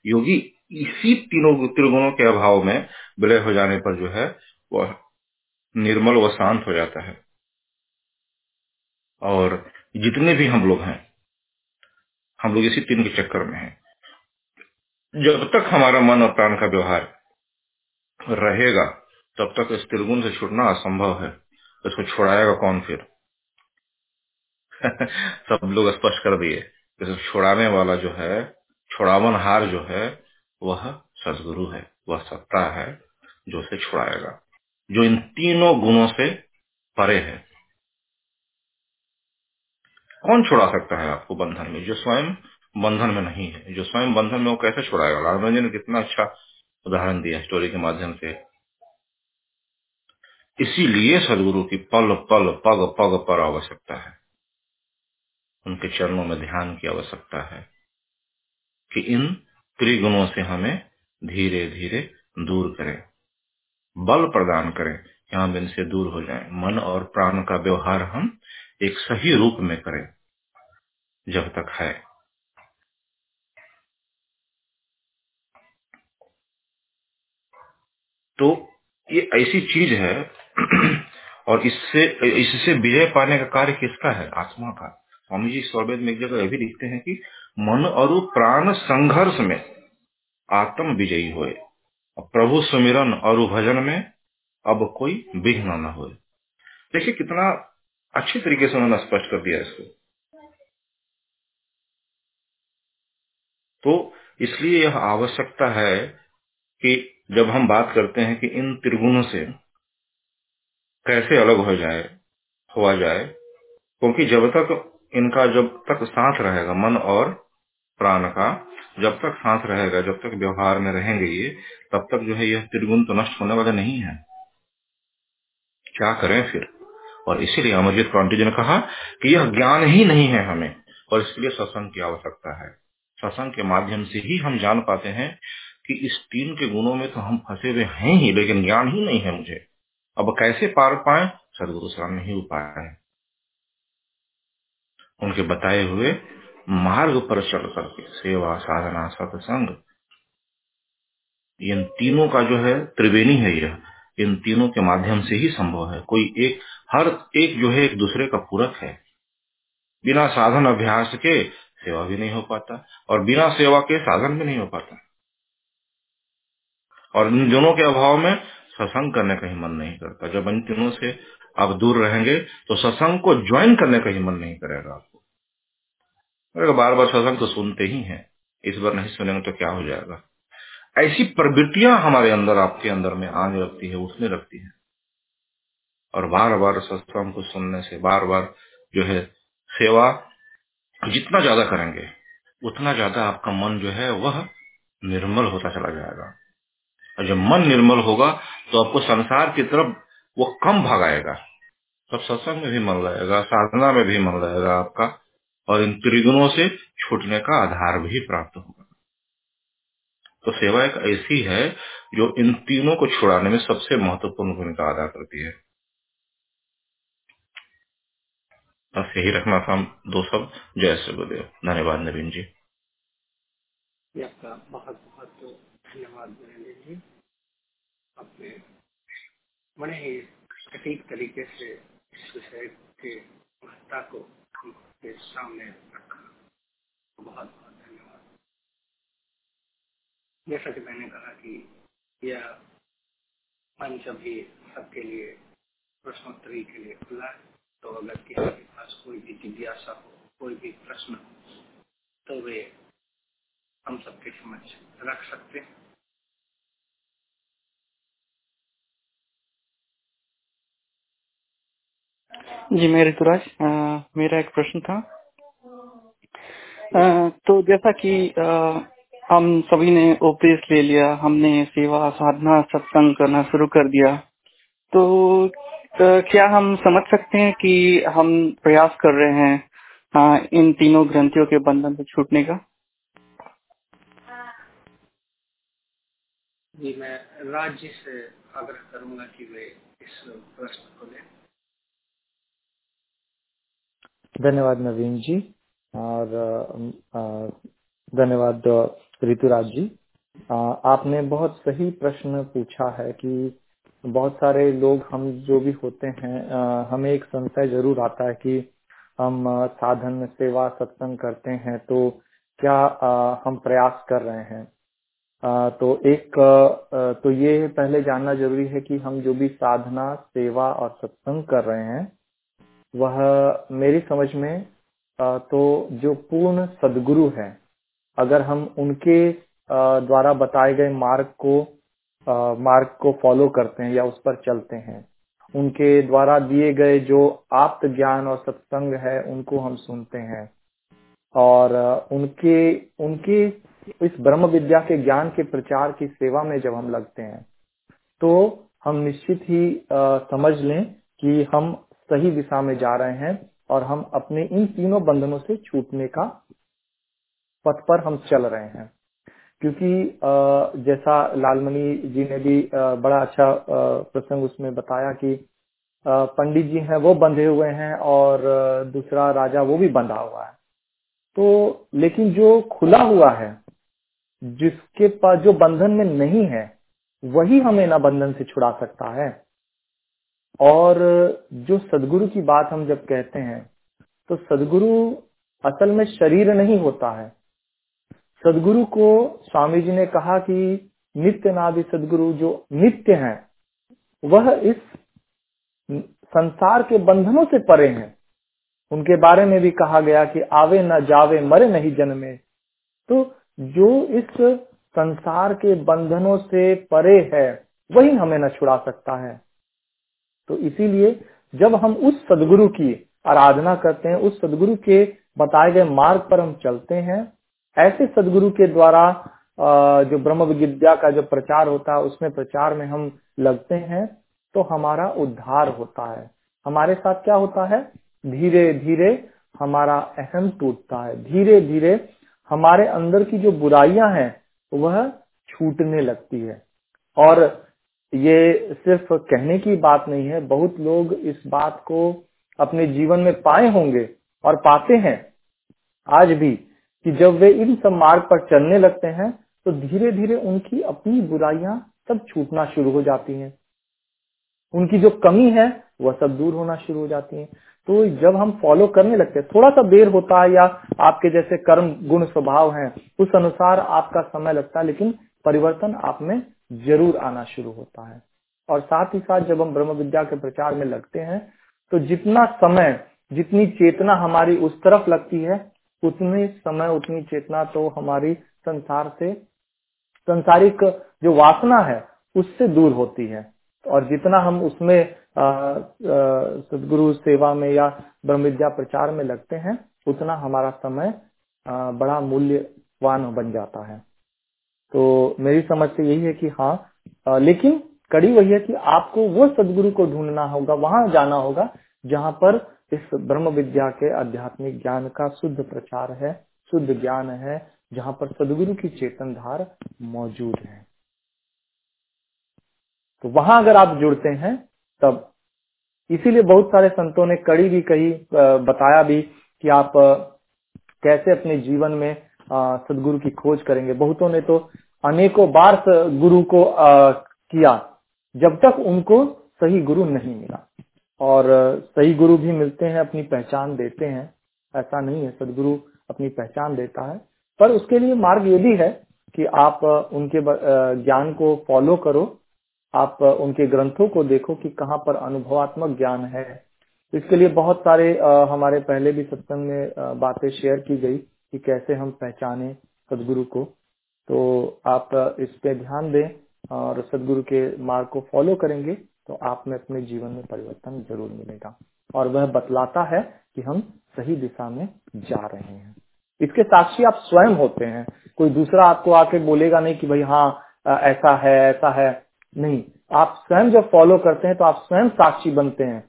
योगी इसी तीनों त्रिगुणों के अभाव में विलय हो जाने पर जो है, वह निर्मल व शांत हो जाता है। और जितने भी हम लोग हैं, हम लोग इसी तीन के चक्कर में हैं। जब तक हमारा मन और प्राण का व्यवहार रहेगा, तब तक इस त्रिगुण से छूटना असंभव है। इसको छोड़ाएगा कौन फिर? सब लोग स्पष्ट कर दिए। छोड़ाने वाला जो है छोड़ावन हार जो है, वह सदगुरु है, वह सत्ता है, जो उसे छुड़ाएगा। जो इन तीनों गुणों से परे है। कौन छुड़ा सकता है आपको बंधन में? जो स्वयं बंधन में नहीं है। जो स्वयं बंधन में वो कैसे छुड़ाएगा? लालगंज ने कितना अच्छा उदाहरण दिया स्टोरी के माध्यम से। इसीलिए सदगुरु की पल पल, पग पग पर आवश्यकता है। उनके चरणों में ध्यान की आवश्यकता है कि इन त्रिगुणों से हमें धीरे धीरे दूर करें, बल प्रदान करें कि हम इनसे दूर हो जाएँ। मन और प्राण का व्यवहार हम एक सही रूप में करें, जब तक है। तो ये ऐसी चीज़ है और इससे इससे विजय पाने का कार्य किसका है? आत्मा का। स्वामी जी स्वर्वेद में एक जगह यह भी लिखते हैं कि मन और प्राण संघर्ष में आत्म विजयी हुए। प्रभु सुमिरन और भजन में अब कोई विघ्न न हो देखिए कितना अच्छी तरीके से उन्होंने स्पष्ट कर दिया इसको। तो इसलिए यह आवश्यकता है कि जब हम बात करते हैं कि इन त्रिगुणों से कैसे अलग हो जाए, हुआ जाए, क्योंकि जब तक इनका जब तक साथ रहेगा, मन और प्राण का, जब तक साथ रहेगा, जब तक व्यवहार में रहेंगे ये, तब तक जो है यह त्रिगुण तो नष्ट होने वाले नहीं है। क्या करें फिर? और इसीलिए अमरजीत क्रांति जी ने कहा कि यह ज्ञान ही नहीं है हमें, और इसके लिए सत्संग की आवश्यकता है। सत्संग के माध्यम से ही हम जान पाते हैं कि इस तीन के गुणों में तो हम फंसे हुए हैं ही, लेकिन ज्ञान ही नहीं है मुझे। अब कैसे पार पाए? सदगुरु सामने ही उपाय है। उनके बताए हुए मार्ग पर चल करके सेवा, साधना, सत्संग, इन तीनों का जो है त्रिवेणी है यह। इन तीनों के माध्यम से ही संभव है। कोई एक, हर एक जो है एक दूसरे का पूरक है। बिना साधन अभ्यास के सेवा भी नहीं हो पाता और बिना सेवा के साधन भी नहीं हो पाता। और इन दोनों के अभाव में सत्संग करने का ही मन नहीं करता। जब इन तीनों से आप दूर रहेंगे तो सत्संग को ज्वाइन करने का ही मन नहीं करेगा। आपको अगर बार बार सत्संग तो सुनते ही हैं, इस बार नहीं सुनेंगे तो क्या हो जाएगा? ऐसी प्रवृत्तियाँ हमारे अंदर, आपके अंदर में आने लगती है, उठने लगती है। और बार बार सत्संग को सुनने से बार बार जो है सेवा जितना ज़्यादा करेंगे, उतना ज़्यादा आपका मन जो है, वह निर्मल होता चला जाएगा। और जब मन निर्मल होगा तो आपको संसार की तरफ़ वो कम भगाएगा तब सत्संग में भी मन रहेगा साधना में भी मन रहेगा आपका। और इन त्रिगुणों से छूटने का आधार भी प्राप्त होगा। तो सेवा एक ऐसी है जो इन तीनों को छुड़ाने में सबसे महत्वपूर्ण भूमिका अदा करती है। बस यही रखना था दो सब जय श्री गुरुदेव। धन्यवाद नवीन जी। आपका बहुत बहुत धन्यवाद नरेंद्र जी। अपने बड़े ही सटीक तरीके से इस विषय के महत्ता को के सामने रखा। बहुत बहुत धन्यवाद। जैसा कि मैंने कहा कि यह मंच अभी सबके लिए, प्रश्नोत्तरी के लिए खुला है तो अगर किसी के पास कोई भी जिज्ञासा हो, कोई भी प्रश्न हो तो वे हम सबके समझ रख सकते हैं। जी मैं ऋतुराज मेरा एक प्रश्न था। आ, तो जैसा कि हम सभी ने ओपीएस ले लिया हमने सेवा साधना सत्संग करना शुरू कर दिया। तो आ, क्या हम समझ सकते हैं कि हम प्रयास कर रहे हैं आ, इन तीनों ग्रंथियों के बंधन से छूटने का? जी मैं राज्य से आग्रह करूँगा कि वे इस प्रश्न को लें। धन्यवाद नवीन जी और धन्यवाद ऋतुराज जी। आपने बहुत सही प्रश्न पूछा है कि बहुत सारे लोग हम जो भी होते हैं हमें एक संशय ज़रूर आता है कि हम साधन, सेवा, सत्संग करते हैं तो क्या हम प्रयास कर रहे हैं? तो एक तो ये पहले जानना ज़रूरी है कि हम जो भी साधना, सेवा और सत्संग कर रहे हैं वह मेरी समझ में तो जो पूर्ण सदगुरु है अगर हम उनके द्वारा बताए गए मार्ग को मार्ग को फॉलो करते हैं या उस पर चलते हैं उनके द्वारा दिए गए जो आप्त ज्ञान और सत्संग है उनको हम सुनते हैं। और उनके उनके इस ब्रह्म विद्या के ज्ञान के प्रचार की सेवा में जब हम लगते हैं तो हम निश्चित ही आ, समझ लें कि हम सही दिशा में जा रहे हैं और हम अपने इन तीनों बंधनों से छूटने का पथ पर हम चल रहे हैं। क्योंकि जैसा लालमणि जी ने भी बड़ा अच्छा प्रसंग उसमें बताया कि पंडित जी हैं, वो बंधे हुए हैं और दूसरा राजा वो भी बंधा हुआ है। तो लेकिन जो खुला हुआ है, जिसके पास, जो बंधन में नहीं है, वही हमें ना बंधन से छुड़ा सकता है। और जो सदगुरु की बात हम जब कहते हैं तो सदगुरु असल में शरीर नहीं होता है। सदगुरु को स्वामी जी ने कहा कि नित्य नादि सदगुरु जो नित्य हैं, वह इस संसार के बंधनों से परे हैं। उनके बारे में भी कहा गया कि आवे न जावे, मरे नहीं जन्मे। तो जो इस संसार के बंधनों से परे है, वही हमें न छुड़ा सकता है। तो इसीलिए जब हम उस सदगुरु की आराधना करते हैं, उस सदगुरु के बताए गए मार्ग पर हम चलते हैं, ऐसे सदगुरु के द्वारा जो ब्रह्म विद्या का जो प्रचार होता है, उसमें प्रचार में हम लगते हैं तो हमारा उद्धार होता है। हमारे साथ क्या होता है? धीरे धीरे हमारा अहम टूटता है। धीरे धीरे हमारे अंदर की जो बुराइयाँ हैं, वह छूटने लगती है। और ये सिर्फ़ कहने की बात नहीं है, बहुत लोग इस बात को अपने जीवन में पाए होंगे और पाते हैं आज भी कि जब वे इन सब मार्ग पर चलने लगते हैं तो धीरे धीरे उनकी अपनी बुराइयाँ सब छूटना शुरू हो जाती हैं। उनकी जो कमी है, वह सब दूर होना शुरू हो जाती है। तो जब हम फॉलो करने लगते हैं, थोड़ा सा देर होता है या आपके जैसे कर्म, गुण, स्वभाव हैं, उस अनुसार आपका समय लगता है, लेकिन परिवर्तन आप में ज़रूर आना शुरू होता है। और साथ ही साथ जब हम ब्रह्म विद्या के प्रचार में लगते हैं तो जितना समय जितनी चेतना हमारी उस तरफ़ लगती है उतनी समय उतनी चेतना तो हमारी संसार से संसारिक जो वासना है उससे दूर होती है। और जितना हम उसमें सदगुरु सेवा में या ब्रह्म विद्या प्रचार में लगते हैं उतना हमारा समय आ, बड़ा मूल्यवान बन जाता है। तो मेरी समझ से यही है कि हाँ लेकिन कड़ी वही है कि आपको वो सदगुरु को ढूंढना होगा, वहाँ जाना होगा, जहाँ पर इस ब्रह्म विद्या के आध्यात्मिक ज्ञान का शुद्ध प्रचार है, शुद्ध ज्ञान है, जहाँ पर सदगुरु की चेतन धार मौजूद है। तो वहाँ अगर आप जुड़ते हैं, तब इसीलिए बहुत सारे संतों ने कड़ी भी कही बताया भी कि आप कैसे अपने जीवन में सदगुरु की खोज करेंगे। बहुतों ने तो अनेकों बार गुरु को आ, किया। जब तक उनको सही गुरु नहीं मिला। और सही गुरु भी मिलते हैं अपनी पहचान देते हैं। ऐसा नहीं है सदगुरु अपनी पहचान देता है। पर उसके लिए मार्ग ये भी है कि आप उनके ज्ञान को फॉलो करो। आप उनके ग्रंथों को देखो कि कहाँ पर अनुभवात्मक ज्ञान है। इसके लिए बहुत सारे हमारे पहले भी सत्संग में बातें शेयर की गई कि कैसे हम पहचाने सदगुरु को। तो आप इस पे ध्यान दें और सदगुरु के मार्ग को फॉलो करेंगे तो आप में अपने जीवन में परिवर्तन ज़रूर मिलेगा। और वह बतलाता है कि हम सही दिशा में जा रहे हैं। इसके साक्षी आप स्वयं होते हैं। कोई दूसरा आपको आके बोलेगा नहीं कि भाई हाँ ऐसा है ऐसा है। नहीं, आप स्वयं जब फॉलो करते हैं तो आप स्वयं साक्षी बनते हैं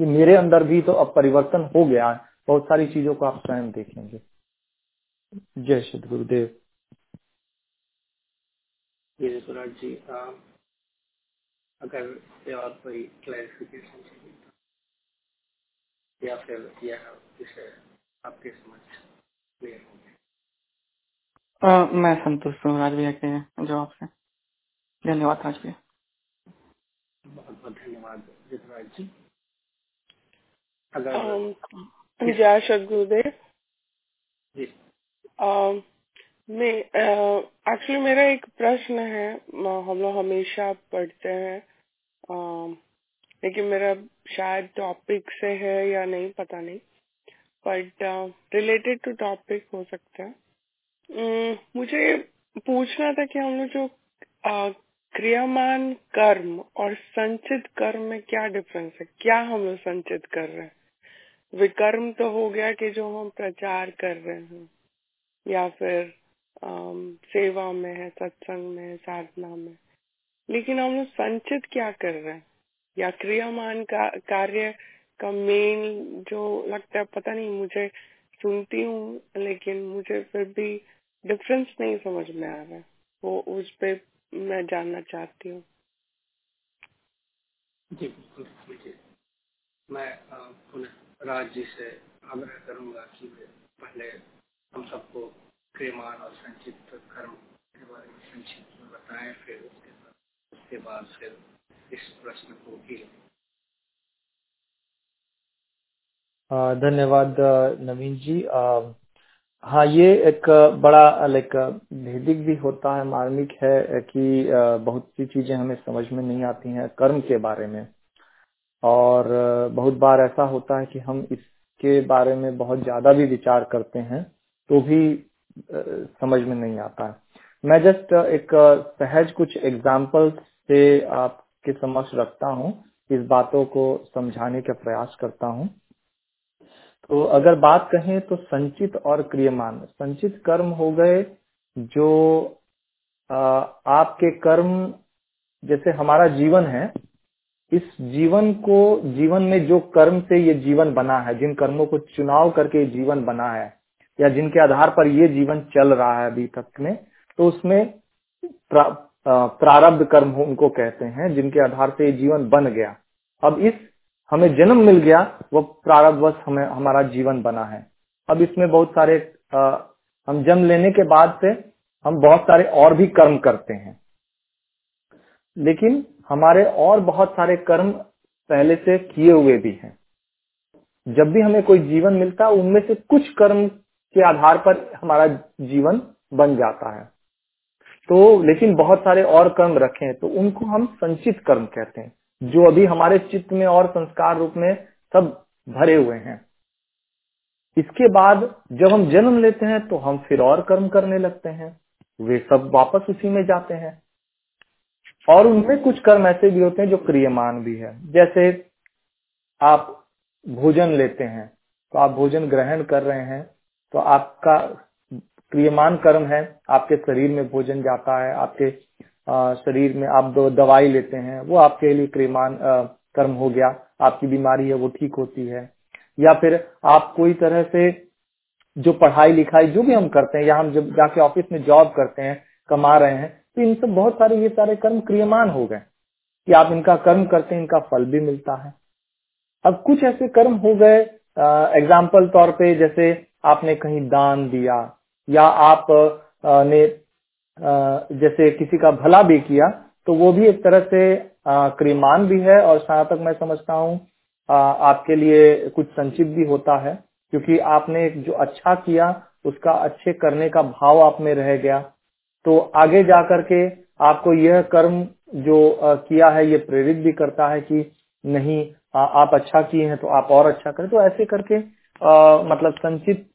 कि मेरे अंदर भी तो अब परिवर्तन हो गया है। बहुत सारी चीज़ों को आप स्वयं देखेंगे। जय श्री गुरुदेव जी अगर और कोई क्लैरिफिकेशन चाहिए या फिर यह विषय आपके समझ क्लियर हो मैं संतुष्ट हूँ राज भैया के जवाब से। धन्यवाद राज भैया। बहुत बहुत धन्यवाद ऋतुराज जी। अगर जय सदगुरुदेव जी। मैं एक्चुअली मेरा एक प्रश्न है हम लोग हमेशा पढ़ते हैं लेकिन मेरा शायद टॉपिक से है या नहीं, पता नहीं बट रिलेटेड टू टॉपिक हो सकता है। मुझे पूछना था कि हम लोग जो क्रियामान कर्म और संचित कर्म में क्या डिफरेंस है? क्या हम लोग संचित कर रहे हैं? विकर्म तो हो गया कि जो हम प्रचार कर रहे हैं, या फिर सेवा में है, सत्संग में है, साधना में लेकिन हम लोग संचित क्या कर रहे हैं? या क्रियामान का, कार्य का मेन जो लगता है, पता नहीं, मुझे सुनती हूँ, लेकिन मुझे फिर भी डिफरेंस नहीं समझ में आ रहा। वो उस पे मैं जानना चाहती हूँ। जी, बिल्कुल मैं पुनः राज जी से आग्रह करूँगा कि पहले हम सबको क्रियमान और संचित कर्म के बारे में संक्षिप्त में बताएँ, फिर उसके बाद उसके बाद फिर इस प्रश्न को भी धन्यवाद नवीन जी। हाँ ये एक बड़ा लाइक भेदिक भी होता है, मार्मिक है कि बहुत सी चीज़ें हमें समझ में नहीं आती हैं कर्म के बारे में। और बहुत बार ऐसा होता है कि हम इसके बारे में बहुत ज़्यादा भी विचार करते हैं तो भी समझ में नहीं आता है। मैं जस्ट एक सहज कुछ एग्ज़ाम्पल से आपके समक्ष रखता हूँ, इस बातों को समझाने का प्रयास करता हूँ। तो अगर बात कहें तो संचित और क्रियमान संचित कर्म हो गए जो आपके कर्म जैसे हमारा जीवन है, इस जीवन को, जीवन में जो कर्म से ये जीवन बना है, जिन कर्मों को चुनाव करके जीवन बना है या जिनके आधार पर ये जीवन चल रहा है अभी तक में तो उसमें प्रा, प्रारब्ध कर्म उनको कहते हैं जिनके आधार से ये जीवन बन गया। अब इस हमें जन्म मिल गया वो प्रारब्धवश हमें हमारा जीवन बना है। अब इसमें बहुत सारे आ, हम जन्म लेने के बाद से हम बहुत सारे और भी कर्म करते हैं। लेकिन हमारे और बहुत सारे कर्म पहले से किए हुए भी हैं। जब भी हमें कोई जीवन मिलता है उनमें से कुछ कर्म के आधार पर हमारा जीवन बन जाता है। तो लेकिन बहुत सारे और कर्म रखे हैं तो उनको हम संचित कर्म कहते हैं, जो अभी हमारे चित्त में और संस्कार रूप में सब भरे हुए हैं। इसके बाद जब हम जन्म लेते हैं तो हम फिर और कर्म करने लगते हैं। वे सब वापस उसी में जाते हैं। और उनमें कुछ कर्म ऐसे भी होते हैं जो क्रियमान भी है। जैसे आप भोजन लेते हैं तो आप भोजन ग्रहण कर रहे हैं तो आपका क्रियमान कर्म है, आपके शरीर में भोजन जाता है, आपके शरीर में आप दवाई लेते हैं, वो आपके लिए क्रियमान कर्म हो गया, आपकी बीमारी है, वो ठीक होती है। या फिर आप कोई तरह से जो पढ़ाई लिखाई जो भी हम करते हैं, या हम जब जाके ऑफ़िस में जॉब करते हैं, कमा रहे हैं तो इन सब बहुत सारे, ये सारे कर्म क्रियमान हो गए, कि आप इनका कर्म करते हैं, इनका फल भी मिलता है। अब कुछ ऐसे कर्म हो गए एग्ज़ाम्पल तौर पे जैसे आपने कहीं दान दिया या आप ने जैसे किसी का भला भी किया तो वो भी एक तरह से क्रीमान भी है और जहाँ तक मैं समझता हूँ आपके लिए कुछ संचित भी होता है क्योंकि आपने जो अच्छा किया उसका अच्छे करने का भाव आप में रह गया। तो आगे जा करके आपको यह कर्म जो किया है ये प्रेरित भी करता है कि नहीं आप अच्छा किए हैं तो आप और अच्छा करें। तो ऐसे करके आ, मतलब संचित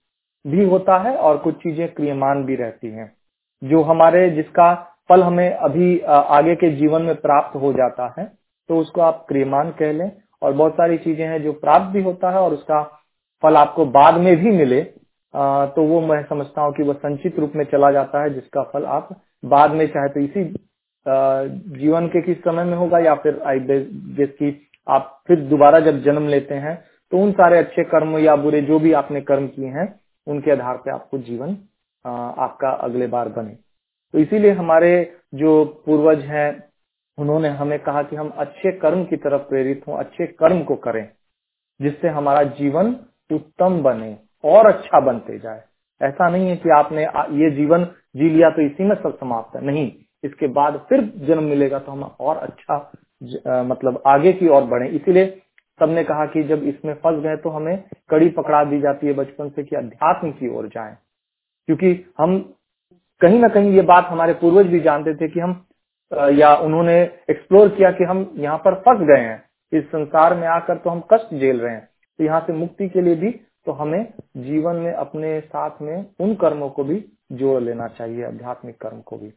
भी होता है और कुछ चीज़ें क्रियमान भी रहती हैं, जो हमारे, जिसका फल हमें अभी आगे के जीवन में प्राप्त हो जाता है तो उसको आप क्रियमान कह लें। और बहुत सारी चीज़ें हैं जो प्राप्त भी होता है और उसका फल आपको बाद में भी मिले तो वो मैं समझता हूँ कि वो संचित रूप में चला जाता है, जिसका फल आप बाद में चाहे तो इसी जीवन के किस समय में होगा या फिर आई जिसकी आप फिर दोबारा जब जन्म लेते हैं तो उन सारे अच्छे कर्म या बुरे जो भी आपने कर्म किए हैं उनके आधार पे आपको जीवन आपका अगले बार बने। तो इसीलिए हमारे जो पूर्वज हैं उन्होंने हमें कहा कि हम अच्छे कर्म की तरफ़ प्रेरित हों अच्छे कर्म को करें जिससे हमारा जीवन उत्तम बने और अच्छा बनते जाए। ऐसा नहीं है कि आपने ये जीवन जी लिया तो इसी में सब समाप्त है। नहीं इसके बाद फिर जन्म मिलेगा तो हम और अच्छा ज, आ, मतलब आगे की ओर बढ़े। इसीलिए सबने कहा कि जब इसमें फंस गए तो हमें कड़ी पकड़ा दी जाती है बचपन से कि अध्यात्म की ओर जाएँ। क्योंकि हम कहीं ना कहीं ये बात हमारे पूर्वज भी जानते थे कि हम या उन्होंने एक्सप्लोर किया कि हम यहाँ पर फंस गए हैं। इस संसार में आकर तो हम कष्ट झेल रहे हैं। तो यहाँ से मुक्ति के लिए भी तो हमें जीवन में अपने साथ में उन कर्मों को भी जोड़ लेना चाहिए, आध्यात्मिक कर्म को भी।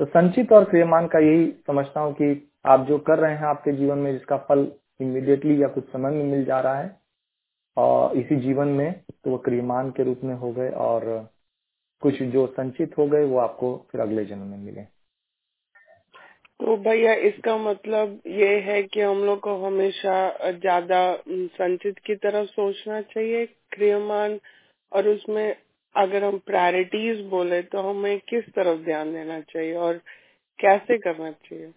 तो संचित और क्रियमान का यही समझता हूँ कि आप जो कर रहे हैं आपके जीवन में, जिसका फल इमीडिएटली या कुछ समय में मिल जा रहा है। और इसी जीवन में तो वो क्रियमान के रूप में हो गए और कुछ जो संचित हो गए वो आपको फिर अगले जन्म में मिले। तो भैया इसका मतलब ये है कि हम लोग को हमेशा ज़्यादा संचित की तरफ़ सोचना चाहिए क्रियमान और उसमें अगर हम प्रायोरिटीज बोले तो हमें किस तरफ़ ध्यान देना चाहिए और कैसे करना चाहिए?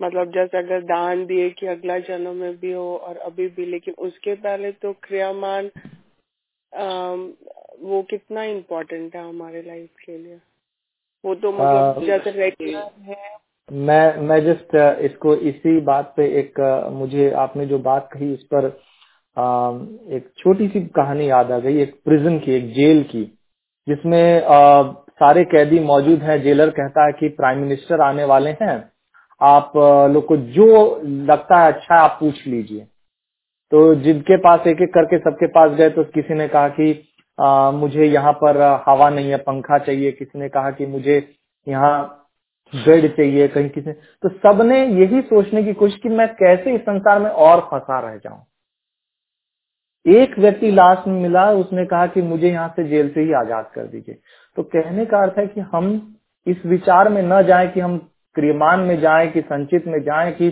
मतलब जैसे अगर दान दिए कि अगला जन्म में भी हो और अभी भी लेकिन उसके पहले तो क्रियामान वो कितना इम्पोर्टेंट है हमारे लाइफ के लिए? वो तो मतलब जैसे रेगुलर है। मैं मैं जस्ट इसको इसी बात पे एक मुझे आपने जो बात कही इस पर एक छोटी सी कहानी याद आ गई एक प्रिजन की एक जेल की जिसमें सारे कैदी मौजूद हैं। जेलर कहता है कि प्राइम मिनिस्टर आने वाले हैं। आप लोग को जो लगता है अच्छा आप पूछ लीजिए। तो जिनके पास एक एक करके सबके पास गए तो किसी ने कहा कि आ, मुझे यहाँ पर हवा नहीं है पंखा चाहिए। किसी ने कहा कि मुझे यहाँ बेड चाहिए कहीं किसी तो सबने यही सोचने की कोशिश की मैं कैसे इस संसार में और फंसा रह जाऊँ? एक व्यक्ति लास्ट में मिला उसने कहा कि मुझे यहाँ से जेल से ही आज़ाद कर दीजिए। तो कहने का अर्थ है कि हम इस विचार में न जाए कि हम क्रियमान में जाए कि संचित में जाए कि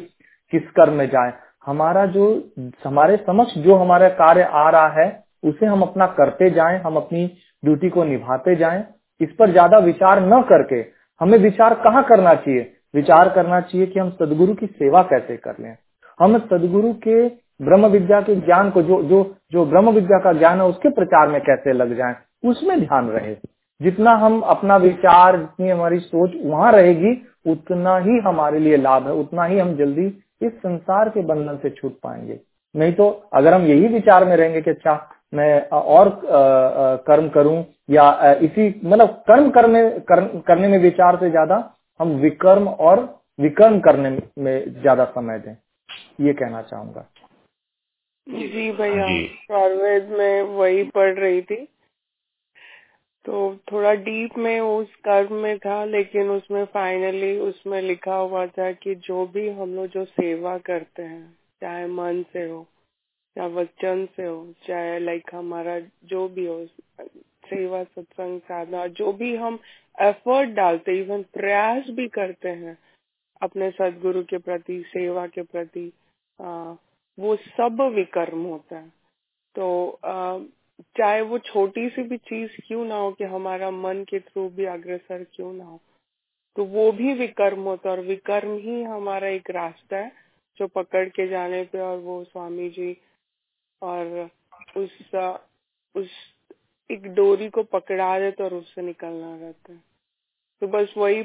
किस कर्म में जाए। हमारा जो, हमारे समक्ष जो हमारा कार्य आ रहा है, उसे हम अपना करते जाएँ, हम अपनी ड्यूटी को निभाते जाएँ। इस पर ज़्यादा विचार न करके, हमें विचार कहाँ करना चाहिए? विचार करना चाहिए कि हम सदगुरु की सेवा कैसे कर लें। हम सदगुरु के ब्रह्म विद्या के ज्ञान को, जो जो जो ब्रह्म विद्या का ज्ञान है, उसके प्रचार में कैसे लग जाए, उसमें ध्यान रहे। जितना हम अपना विचार, जितनी हमारी सोच वहाँ रहेगी उतना ही हमारे लिए लाभ है उतना ही हम जल्दी इस संसार के बंधन से छूट पाएँगे। नहीं तो अगर हम यही विचार में रहेंगे कि अच्छा मैं और कर्म करूँ या इसी मतलब कर्म करने कर, करने में विचार से ज़्यादा हम विकर्म और विकर्म करने में ज़्यादा समय दें। ये कहना चाहूँगा। जी भैया में वही पढ़ रही थी। तो थोड़ा डीप में उस कर्म में था लेकिन उसमें फाइनली उसमें लिखा हुआ था कि जो भी हम लोग जो सेवा करते हैं चाहे मन से हो या वचन से हो चाहे लाइक हमारा जो भी हो सेवा सत्संग साधना जो भी हम एफर्ट डालते इवन प्रयास भी करते हैं अपने सदगुरु के प्रति सेवा के प्रति आ, वो सब विकर्म होता है। तो चाहे वो छोटी सी भी चीज़ क्यों ना हो कि हमारा मन के थ्रू भी अग्रसर क्यों ना हो। तो वो भी विकर्म होता है और विकर्म ही हमारा एक रास्ता है जो पकड़ के जाने पे और वो स्वामी जी और उस उस एक डोरी को पकड़ा देते और उससे निकलना रहता है। तो बस वही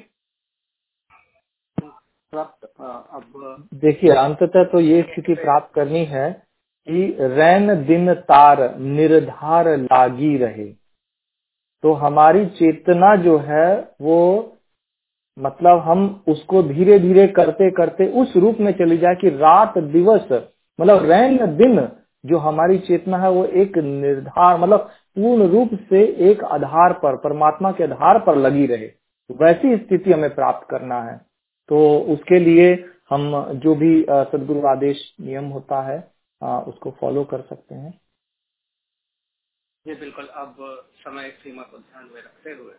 अब देखिए, अंततः तो ये स्थिति प्राप्त करनी है कि रैन दिन तार निर्धार लागी रहे। तो हमारी चेतना जो है, वो मतलब हम उसको धीरे धीरे करते करते उस रूप में चली जाए कि रात दिवस मतलब रैन दिन जो हमारी चेतना है, वो एक निर्धार मतलब पूर्ण रूप से एक आधार पर, परमात्मा के आधार पर लगी रहे। वैसी स्थिति हमें प्राप्त करना है। तो उसके लिए हम जो भी सदगुरु आदेश नियम होता है उसको फॉलो कर सकते हैं। जी, बिल्कुल। अब समय सीमा को ध्यान में रखते हुए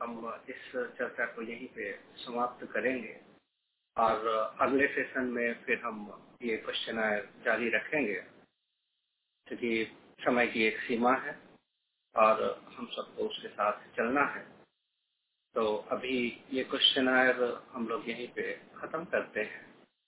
हम इस चर्चा को यहीं पे समाप्त करेंगे और अगले सेशन में फिर हम ये क्वेश्चन जारी रखेंगे। क्योंकि समय की एक सीमा है और हम सबको उसके साथ चलना है। तो अभी ये क्वेश्चन हम लोग यहीं पे खत्म करते हैं।